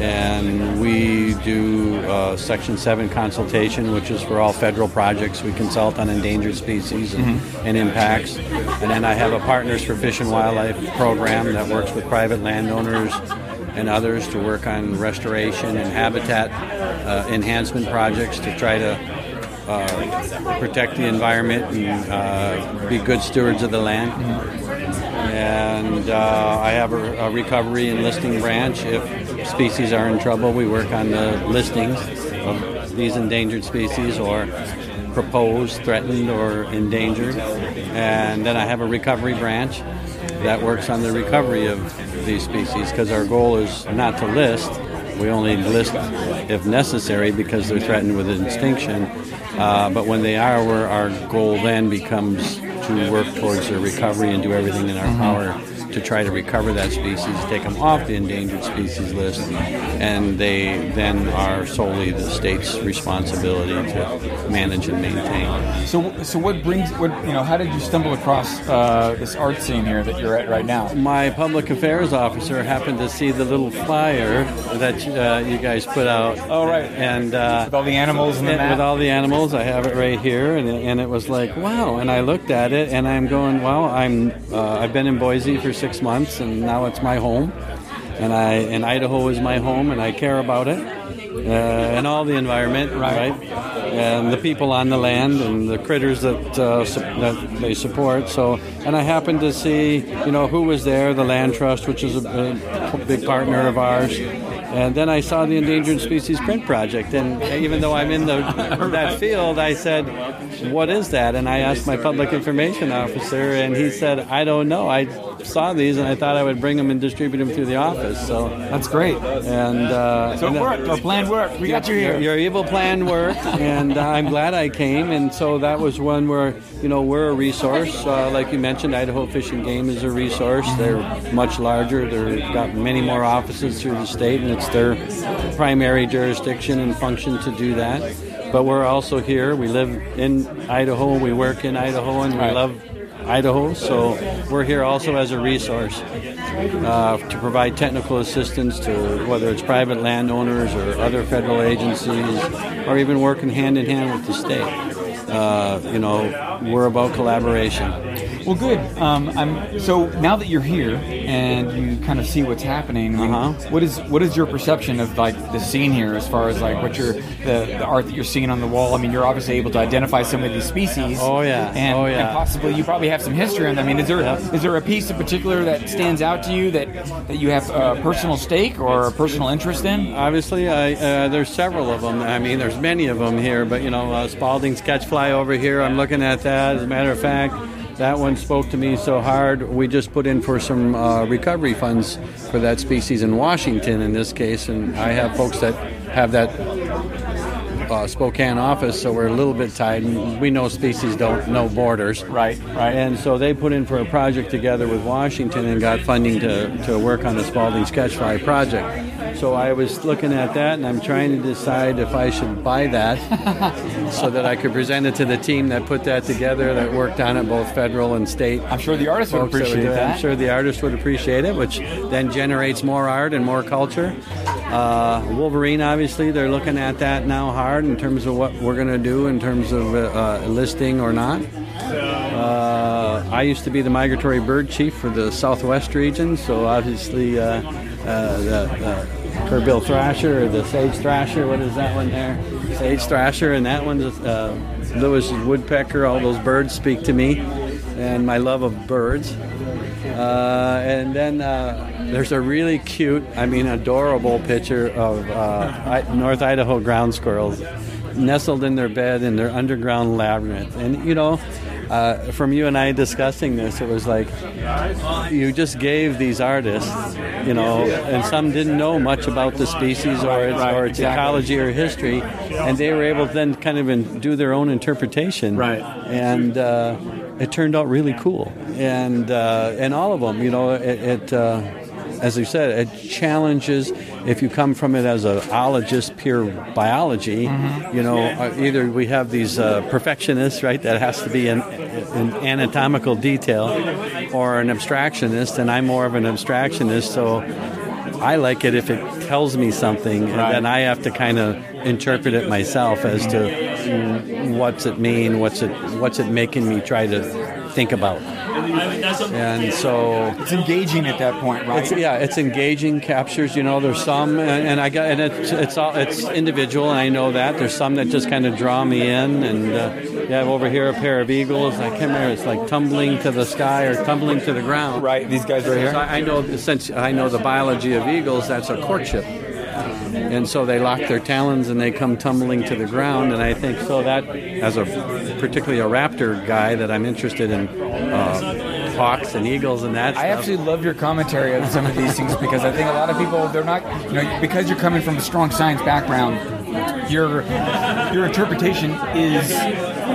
And we do uh, Section 7 consultation, which is for all federal projects. We consult on endangered species and, and impacts. And then I have a Partners for Fish and Wildlife program that works with private landowners and others to work on restoration and habitat uh, enhancement projects to try to uh, protect the environment and uh, be good stewards of the land. And uh, I have a, a recovery and listing branch. If species are in trouble, we work on the listings of these endangered species or proposed, threatened, or endangered. And then I have a recovery branch that works on the recovery of these species because our goal is not to list. We only list if necessary because they're threatened with extinction. Uh, but when they are, our goal then becomes to work towards their recovery and do everything in our power to try to recover that species, take them off the endangered species list, and they then are solely the state's responsibility to manage and maintain. So, so what brings what you know? How did you stumble across uh, this art scene here that you're at right now? My public affairs officer happened to see the little flyer that uh, you guys put out. Oh, right. And uh, With all the animals and the map. with all the animals, I have it right here, and it, and it was like, wow. And I looked at it, and I'm going, wow. I'm uh, I've been in Boise for six months, and now it's my home, and I and Idaho is my home, and I care about it, uh, and all the environment, right. and the people on the land, and the critters that uh, su- that they support. So, and I happened to see, you know, who was there, the Land Trust, which is a, a big partner of ours. And then I saw the Endangered Species Print Project, and even though I'm in the that field, I said, "What is that?" And I asked my public information officer, and he said, "I don't know. I saw these, and I thought I would bring them and distribute them through the office." So That's great. and uh, So and it worked. Our plan worked. We got you your, here. your evil plan worked, and uh, I'm glad I came. And so that was one where, you know, we're a resource. Uh, like you mentioned, Idaho Fish and Game is a resource. They're much larger. They've got many more offices through the state, and it's their primary jurisdiction and function to do that. But we're also here. We live in Idaho. We work in Idaho, and we Right. love Idaho. So we're here also as a resource uh, to provide technical assistance to whether it's private landowners or other federal agencies, or even working hand in hand with the state. Uh, you know, we're about collaboration. Well, good. Um, I'm so now that you're here and you kind of see what's happening. I mean, Uh-huh. what is what is your perception of like the scene here, as far as like what you're the, the art that you're seeing on the wall? I mean, you're obviously able to identify some of these species. Oh, yeah. and, Oh, yeah. and possibly you probably have some history on them. I mean, is there is there a piece in particular that stands out to you that that you have a personal stake or a personal interest in? Obviously, I, uh, there's several of them. I mean, there's many of them here, but you know, uh, Spalding's Catchfly over here. I'm looking at that. As a matter of fact, that one spoke to me so hard. We just put in for some uh, recovery funds for that species in Washington, in this case, and I have folks that have that uh, Spokane office, so we're a little bit tied. And we know species don't know borders. Right, right. And so they put in for a project together with Washington and got funding to, to work on the Spalding's catchfly project. So I was looking at that and I'm trying to decide if I should buy that so that I could present it to the team that put that together, that worked on it, both federal and state. I'm sure the artist would that appreciate it. that. I'm sure the artist would appreciate it, which then generates more art and more culture. Uh, Wolverine, obviously, they're looking at that now hard in terms of what we're going to do in terms of uh, listing or not. Uh, I used to be the migratory bird chief for the Southwest region, so obviously uh, uh, the curve-bill thrasher or the sage thrasher, what is that one there? Sage thrasher, and that one's uh, Lewis's woodpecker, all those birds speak to me, and my love of birds. Uh, and then uh, there's a really cute, I mean, adorable picture of uh, North Idaho ground squirrels nestled in their bed in their underground labyrinth. And, you know, uh, from you and I discussing this, it was like you just gave these artists, you know, and some didn't know much about the species or its, or its ecology or history, and they were able to then kind of in, do their own interpretation. Right. And uh, it turned out really cool. And uh, and all of them, you know, it. it uh, as you said, it challenges if you come from it as a ologist, pure biology. You know, uh, either we have these uh, perfectionists, right, that has to be in, in anatomical detail, or an abstractionist, and I'm more of an abstractionist, so I like it if it tells me something, and Right. then I have to kind of interpret it myself as to what's it mean, what's it, what's it making me try to think about, and so It's engaging at that point, right? it's, yeah, it's engaging, captures. You know, there's some, and, and I got, and it's it's all it's individual, and I know that. There's some that just kind of draw me in, and uh, you have over here a pair of eagles. I can't remember. It's like tumbling to the sky or tumbling to the ground. right. These guys right So here. I I know since I know the biology of eagles, that's a courtship. And so they lock their talons and they come tumbling to the ground. And I think so that, as a particularly a raptor guy, that I'm interested in uh, hawks and eagles and that. I stuff. absolutely love your commentary on some of these things because I think a lot of people they're not you know because you're coming from a strong science background, your your interpretation is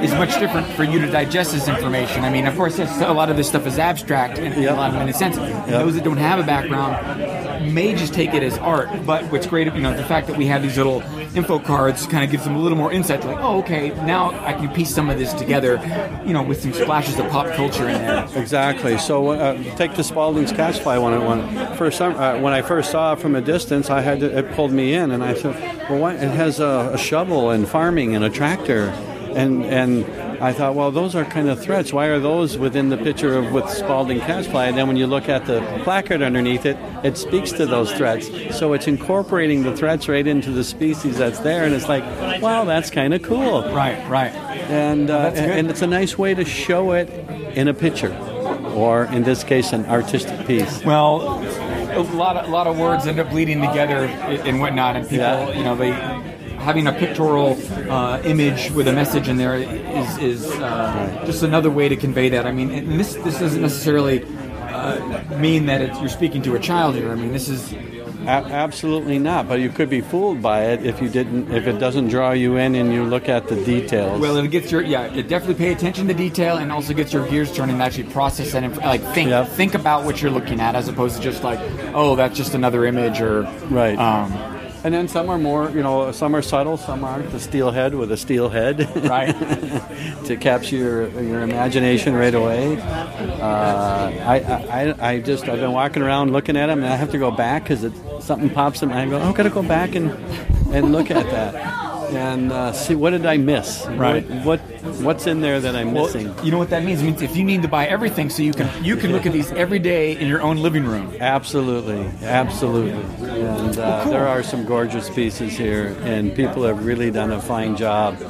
is much different for you to digest this information. I mean, of course, yes, a lot of this stuff is abstract in, in a lot of in a sense. Those that don't have a background may just take it as art. But what's great, you know, the fact that we have these little info cards kind of gives them a little more insight. Like, oh, okay, now I can piece some of this together, you know, with some splashes of pop culture in there. Exactly. So uh, take the Spalding's catchfly one at one. First, time, uh, when I first saw it from a distance, I had to, it pulled me in, and I said, "Well? It has a, a shovel and farming and a tractor." And, and I thought, well, those are kind of threats. Why are those within the picture of with Spalding catchfly? And then when you look at the placard underneath it, it speaks to those threats. So it's incorporating the threats right into the species that's there, and it's like, wow, that's kind of cool Right, right. and uh, and it's a nice way to show it in a picture, or in this case, an artistic piece. Well, a lot of, a lot of words end up bleeding together and and whatnot, and people, Yeah. you know, they having a pictorial uh, image with a message in there is is uh, just another way to convey that. I mean, and this this doesn't necessarily uh, mean that it's, you're speaking to a child here. I mean, this is A- absolutely not. But you could be fooled by it if you didn't, if it doesn't draw you in and you look at the details. well, it gets your yeah, it definitely pay attention to detail and also gets your gears turning and actually process that and like think Yep. think about what you're looking at as opposed to just like oh that's just another image or Right. um, and then some are more, you know, some are subtle, some aren't. The steel head with a steel head, right. to capture your, your imagination right away. Uh, I, I, I just I've been walking around looking at them, and I have to go back because something pops in. I go, oh, I gotta go back and and look at that and uh, see what did I miss? Right. What, what what's in there that I'm Well, missing? you know what that means? It means if you need to buy everything, so you can you can look at these every day in your own living room. Absolutely, absolutely. And uh, cool. there are some gorgeous pieces here, and people have really done a fine job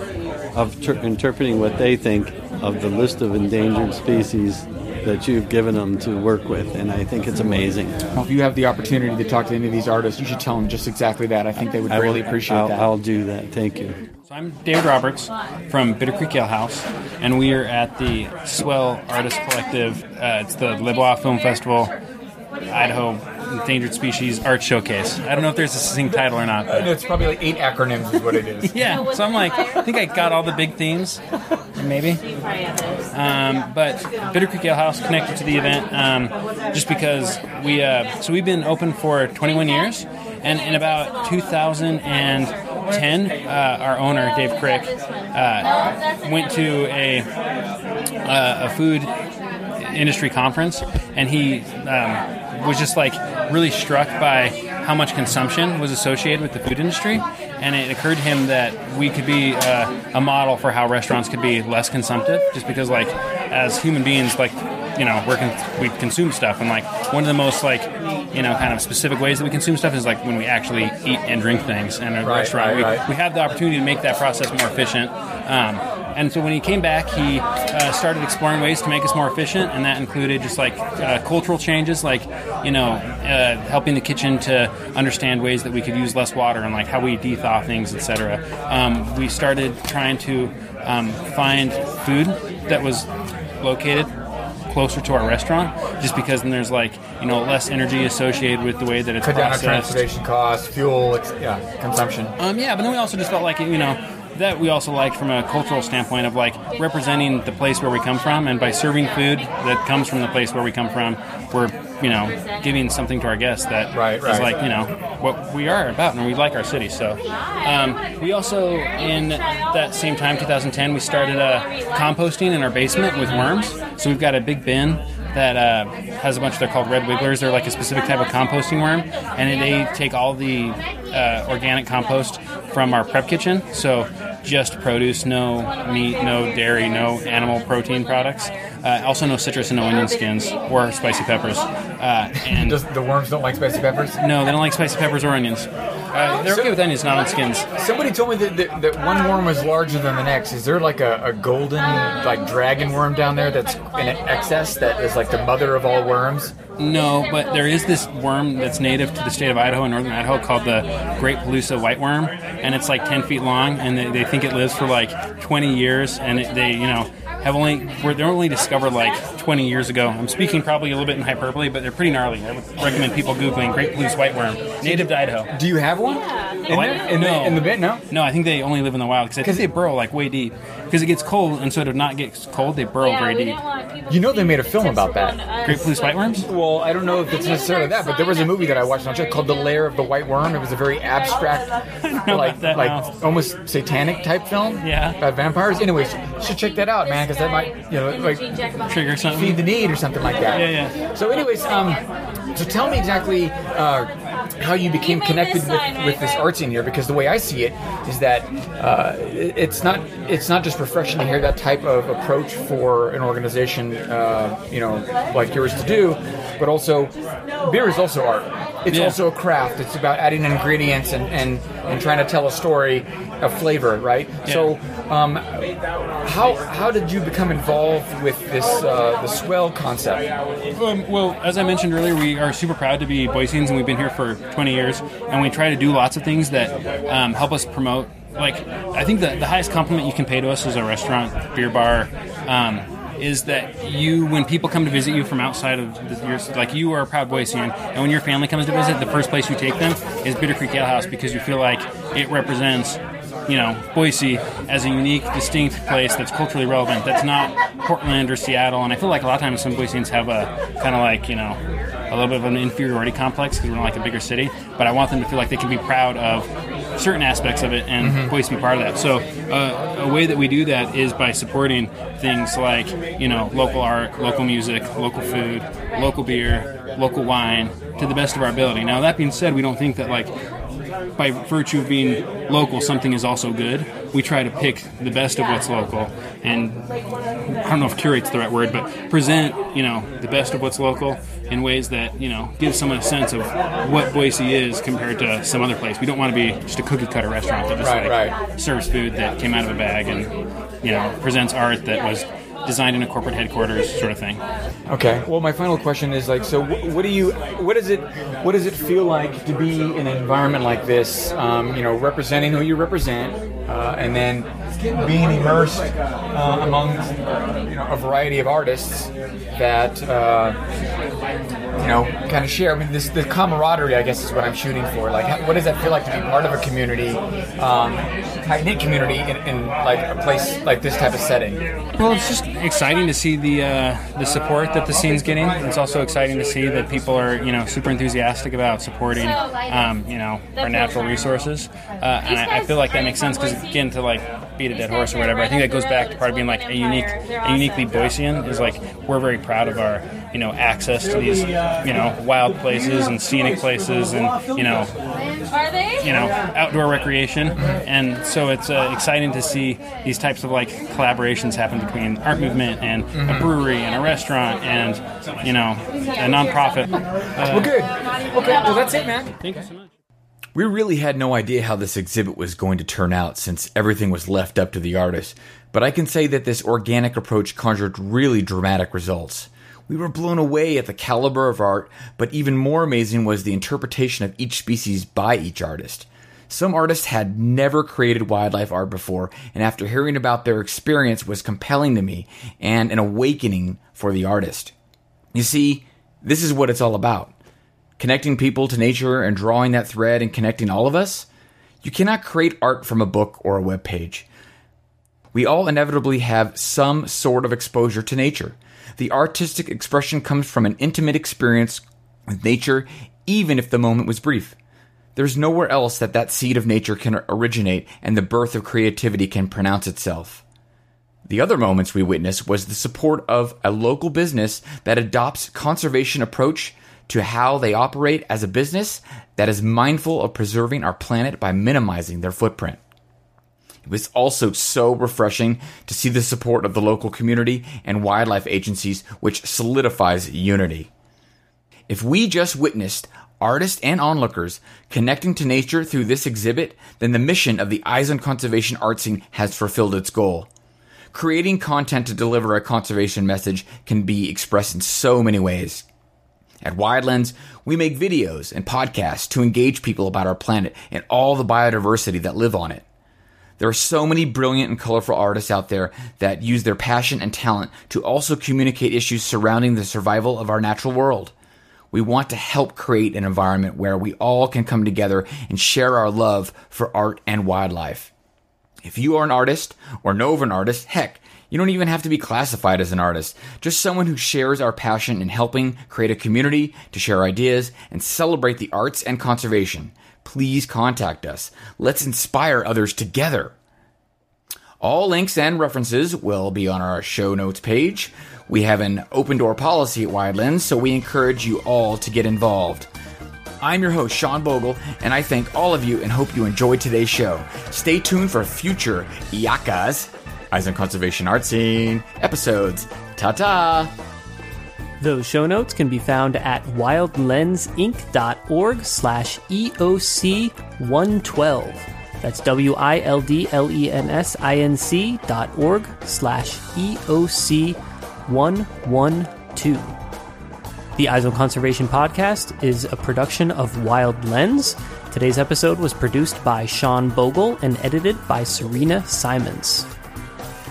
of ter- interpreting what they think of the list of endangered species that you've given them to work with, and I think it's amazing. Well, if you have the opportunity to talk to any of these artists, you should tell them just exactly that. I think they would I will- appreciate I'll, that. I'll do that. Thank you. So I'm David Roberts from Bitter Creek Ale House, and we are at the Swell Artist Collective. Uh, it's the Les Bois Film Festival, Idaho Endangered Species Art Showcase. I don't know if there's a succinct title or not. I know But it's probably like eight acronyms, is what it is. yeah, so I'm like, I think I got all the big themes, maybe. Um, but Bitter Creek Ale House connected to the event um, just because we, uh, so we've been open for 21 years, and in about 2010, uh, our owner Dave Krick uh, went to a uh, a food industry conference, and he um, was just like really struck by how much consumption was associated with the food industry. And it occurred to him that we could be uh, a model for how restaurants could be less consumptive, just because, like, as human beings, like, you know, we're con- we consume stuff, and like one of the most like, you know, kind of specific ways that we consume stuff is like when we actually eat and drink things in a Right, restaurant. right, we, right. we have the opportunity to make that process more efficient. Um, and so when he came back, he uh, started exploring ways to make us more efficient, and that included just like uh, cultural changes, like you know, uh, helping the kitchen to understand ways that we could use less water and like how we dethaw things, etc. Um, we started trying to um, find food that was located closer to our restaurant, just because then there's like you know less energy associated with the way that it's Cut down on processed. transportation costs, fuel, ex- yeah, consumption. Um, yeah, but then we also just felt like you know that we also like from a cultural standpoint of like representing the place where we come from, and by serving food that comes from the place where we come from, we're you know giving something to our guests that Right, is like you know what we are about, and we like our city. So um, we also in that same time, 2010, we started uh, composting in our basement with worms. So we've got a big bin that uh, has a bunch. They're called red wigglers. They're like a specific type of composting worm, and they take all the uh, organic compost from our prep kitchen. So just produce, no meat, no dairy, no animal protein products. Uh, also, no citrus and no onion skins or spicy peppers. Uh, and Does, the worms don't like spicy peppers. no, they don't like spicy peppers or onions. Uh, they're okay with onions, not on skins. Somebody told me that, that, that one worm was larger than the next. Is there like a, a golden like dragon worm down there that's in excess that is like the mother of all worms? No, but there is this worm that's native to the state of Idaho and northern Idaho called the Great Palouse white worm, and it's like 10 feet long, and they, they think it lives for like 20 years, and it, they, you know, have only were they're only discovered like 20 years ago. I'm speaking probably a little bit in hyperbole, but they're pretty gnarly. I would recommend people googling Great Palouse white worm, native to Idaho. Do you have one? In, What? the, in, No. the, in the bin? No. No, I think they only live in the wild because I think they burrow like way deep. Because it gets cold, and so to not get cold, they burrow very deep. You know they made a film about that. Great Palouse white worms? Well, I don't know if it's necessarily that, but there was a movie that I watched on called The Lair of the White Worm. It was a very abstract, like that like now. almost satanic type film. Yeah. About vampires. Anyways, you should check that out, man, because that might you know like Trigger something. feed the need or something like that. Yeah, yeah. So, anyways, um, so tell me exactly uh, how you became connected with, with this art scene here, because the way I see it is that uh, it's not it's not just refreshing to hear that type of approach for an organization, uh, you know, like yours to do, but also beer is also art. It's Yeah. also a craft. It's about adding ingredients and, and, and trying to tell a story, a flavor, right? So, um, how how did you become involved with this uh, the swell concept? Um, well, as I mentioned earlier, we are super proud to be Boiseans, and we've been here for 20 years, and we try to do lots of things that um, help us promote. Like, I think the, the highest compliment you can pay to us as a restaurant, beer bar, um, is that you, when people come to visit you from outside of the, your, like you are a proud Boisean, and when your family comes to visit, the first place you take them is Bitter Creek Ale House because you feel like it represents you know, Boise as a unique, distinct place that's culturally relevant. That's not Portland or Seattle. And I feel like a lot of times some Boiseans have a kind of like you know a little bit of an inferiority complex because we're like a bigger city. But I want them to feel like they can be proud of certain aspects of it and Boise be part of that. So uh, a way that we do that is by supporting things like you know local art, local music, local food, local beer, local wine to the best of our ability. Now that being said, we don't think that like by virtue of being local, something is also good. We try to pick the best of what's local, and I don't know if curate's the right word, but present you know the best of what's local in ways that you know give someone a sense of what Boise is compared to some other place. We don't want to be just a cookie cutter restaurant that just Right, like right. serves food that came out of a bag and you know presents art that was designed in a corporate headquarters sort of thing. Okay. Well, my final question is like, so what do you, what does it, what does it feel like to be in an environment like this? Um, you know, representing who you represent, uh, and then being immersed uh, among, you know, a variety of artists that, uh, you know, kind of share. I mean, this the camaraderie, I guess, is what I'm shooting for. Like, what does that feel like to be part of a community, um, tight knit community in, in like a place like this type of setting? Well, it's just exciting to see the uh, the support that the scene's getting. It's also exciting to see that people are you know super enthusiastic about supporting um, you know our natural resources, uh, and I, I feel like that makes sense because again to like beat a dead horse or whatever. I think that goes back to part of being like a unique, a uniquely Boisean is like we're very proud of our you know access to these you know wild places and scenic places and you know you know outdoor recreation and so it's uh, exciting to see these types of like collaborations happen between art movement and a brewery and a restaurant and you know a nonprofit uh, Well, good. Okay. Well, that's it, man. thank you so much We really had no idea how this exhibit was going to turn out since everything was left up to the artist, but I can say that this organic approach conjured really dramatic results. We were blown away at the caliber of art, but even more amazing was the interpretation of each species by each artist. Some artists had never created wildlife art before, and after hearing about their experience was compelling to me and an awakening for the artist. You see, this is what it's all about. Connecting people to nature and drawing that thread and connecting all of us. You cannot create art from a book or a web page. We all inevitably have some sort of exposure to nature. The artistic expression comes from an intimate experience with nature, even if the moment was brief. There's nowhere else that that seed of nature can originate and the birth of creativity can pronounce itself. The other moments we witnessed was the support of a local business that adopts conservation approach to how they operate as a business that is mindful of preserving our planet by minimizing their footprint. It was also so refreshing to see the support of the local community and wildlife agencies, which solidifies unity. If we just witnessed artists and onlookers connecting to nature through this exhibit, then the mission of the Eyes on Conservation art scene has fulfilled its goal. Creating content to deliver a conservation message can be expressed in so many ways. At Wild Lens, we make videos and podcasts to engage people about our planet and all the biodiversity that live on it. There are so many brilliant and colorful artists out there that use their passion and talent to also communicate issues surrounding the survival of our natural world. We want to help create an environment where we all can come together and share our love for art and wildlife. If you are an artist or know of an artist, heck, you don't even have to be classified as an artist. Just someone who shares our passion in helping create a community to share ideas and celebrate the arts and conservation please contact us. Let's inspire others together. All links and references will be on our show notes page. We have an open door policy at Wild Lens, so we encourage you all to get involved. I'm your host, Sean Bogle, and I thank all of you and hope you enjoyed today's show. Stay tuned for future EOCAS Eyes on Conservation Art Scene episodes. Ta ta! Those show notes can be found at wildlensinc.org slash EOC 112. That's W-I-L-D-L-E-N-S-I-N-C dot org slash EOC 112. The Eyes on Conservation podcast is a production of Wild Lens. Today's episode was produced by Sean Bogle and edited by Serena Simons.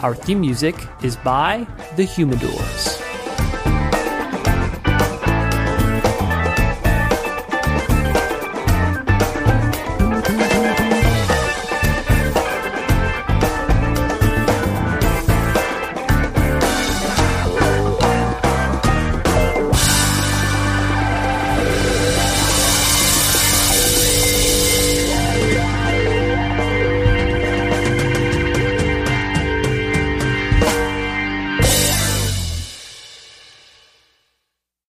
Our theme music is by The Humidors.